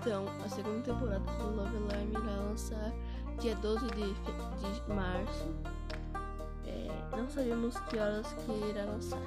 Então, a segunda temporada do Love Alarm irá lançar dia 12 de, de março. É, não sabemos que horas que irá lançar.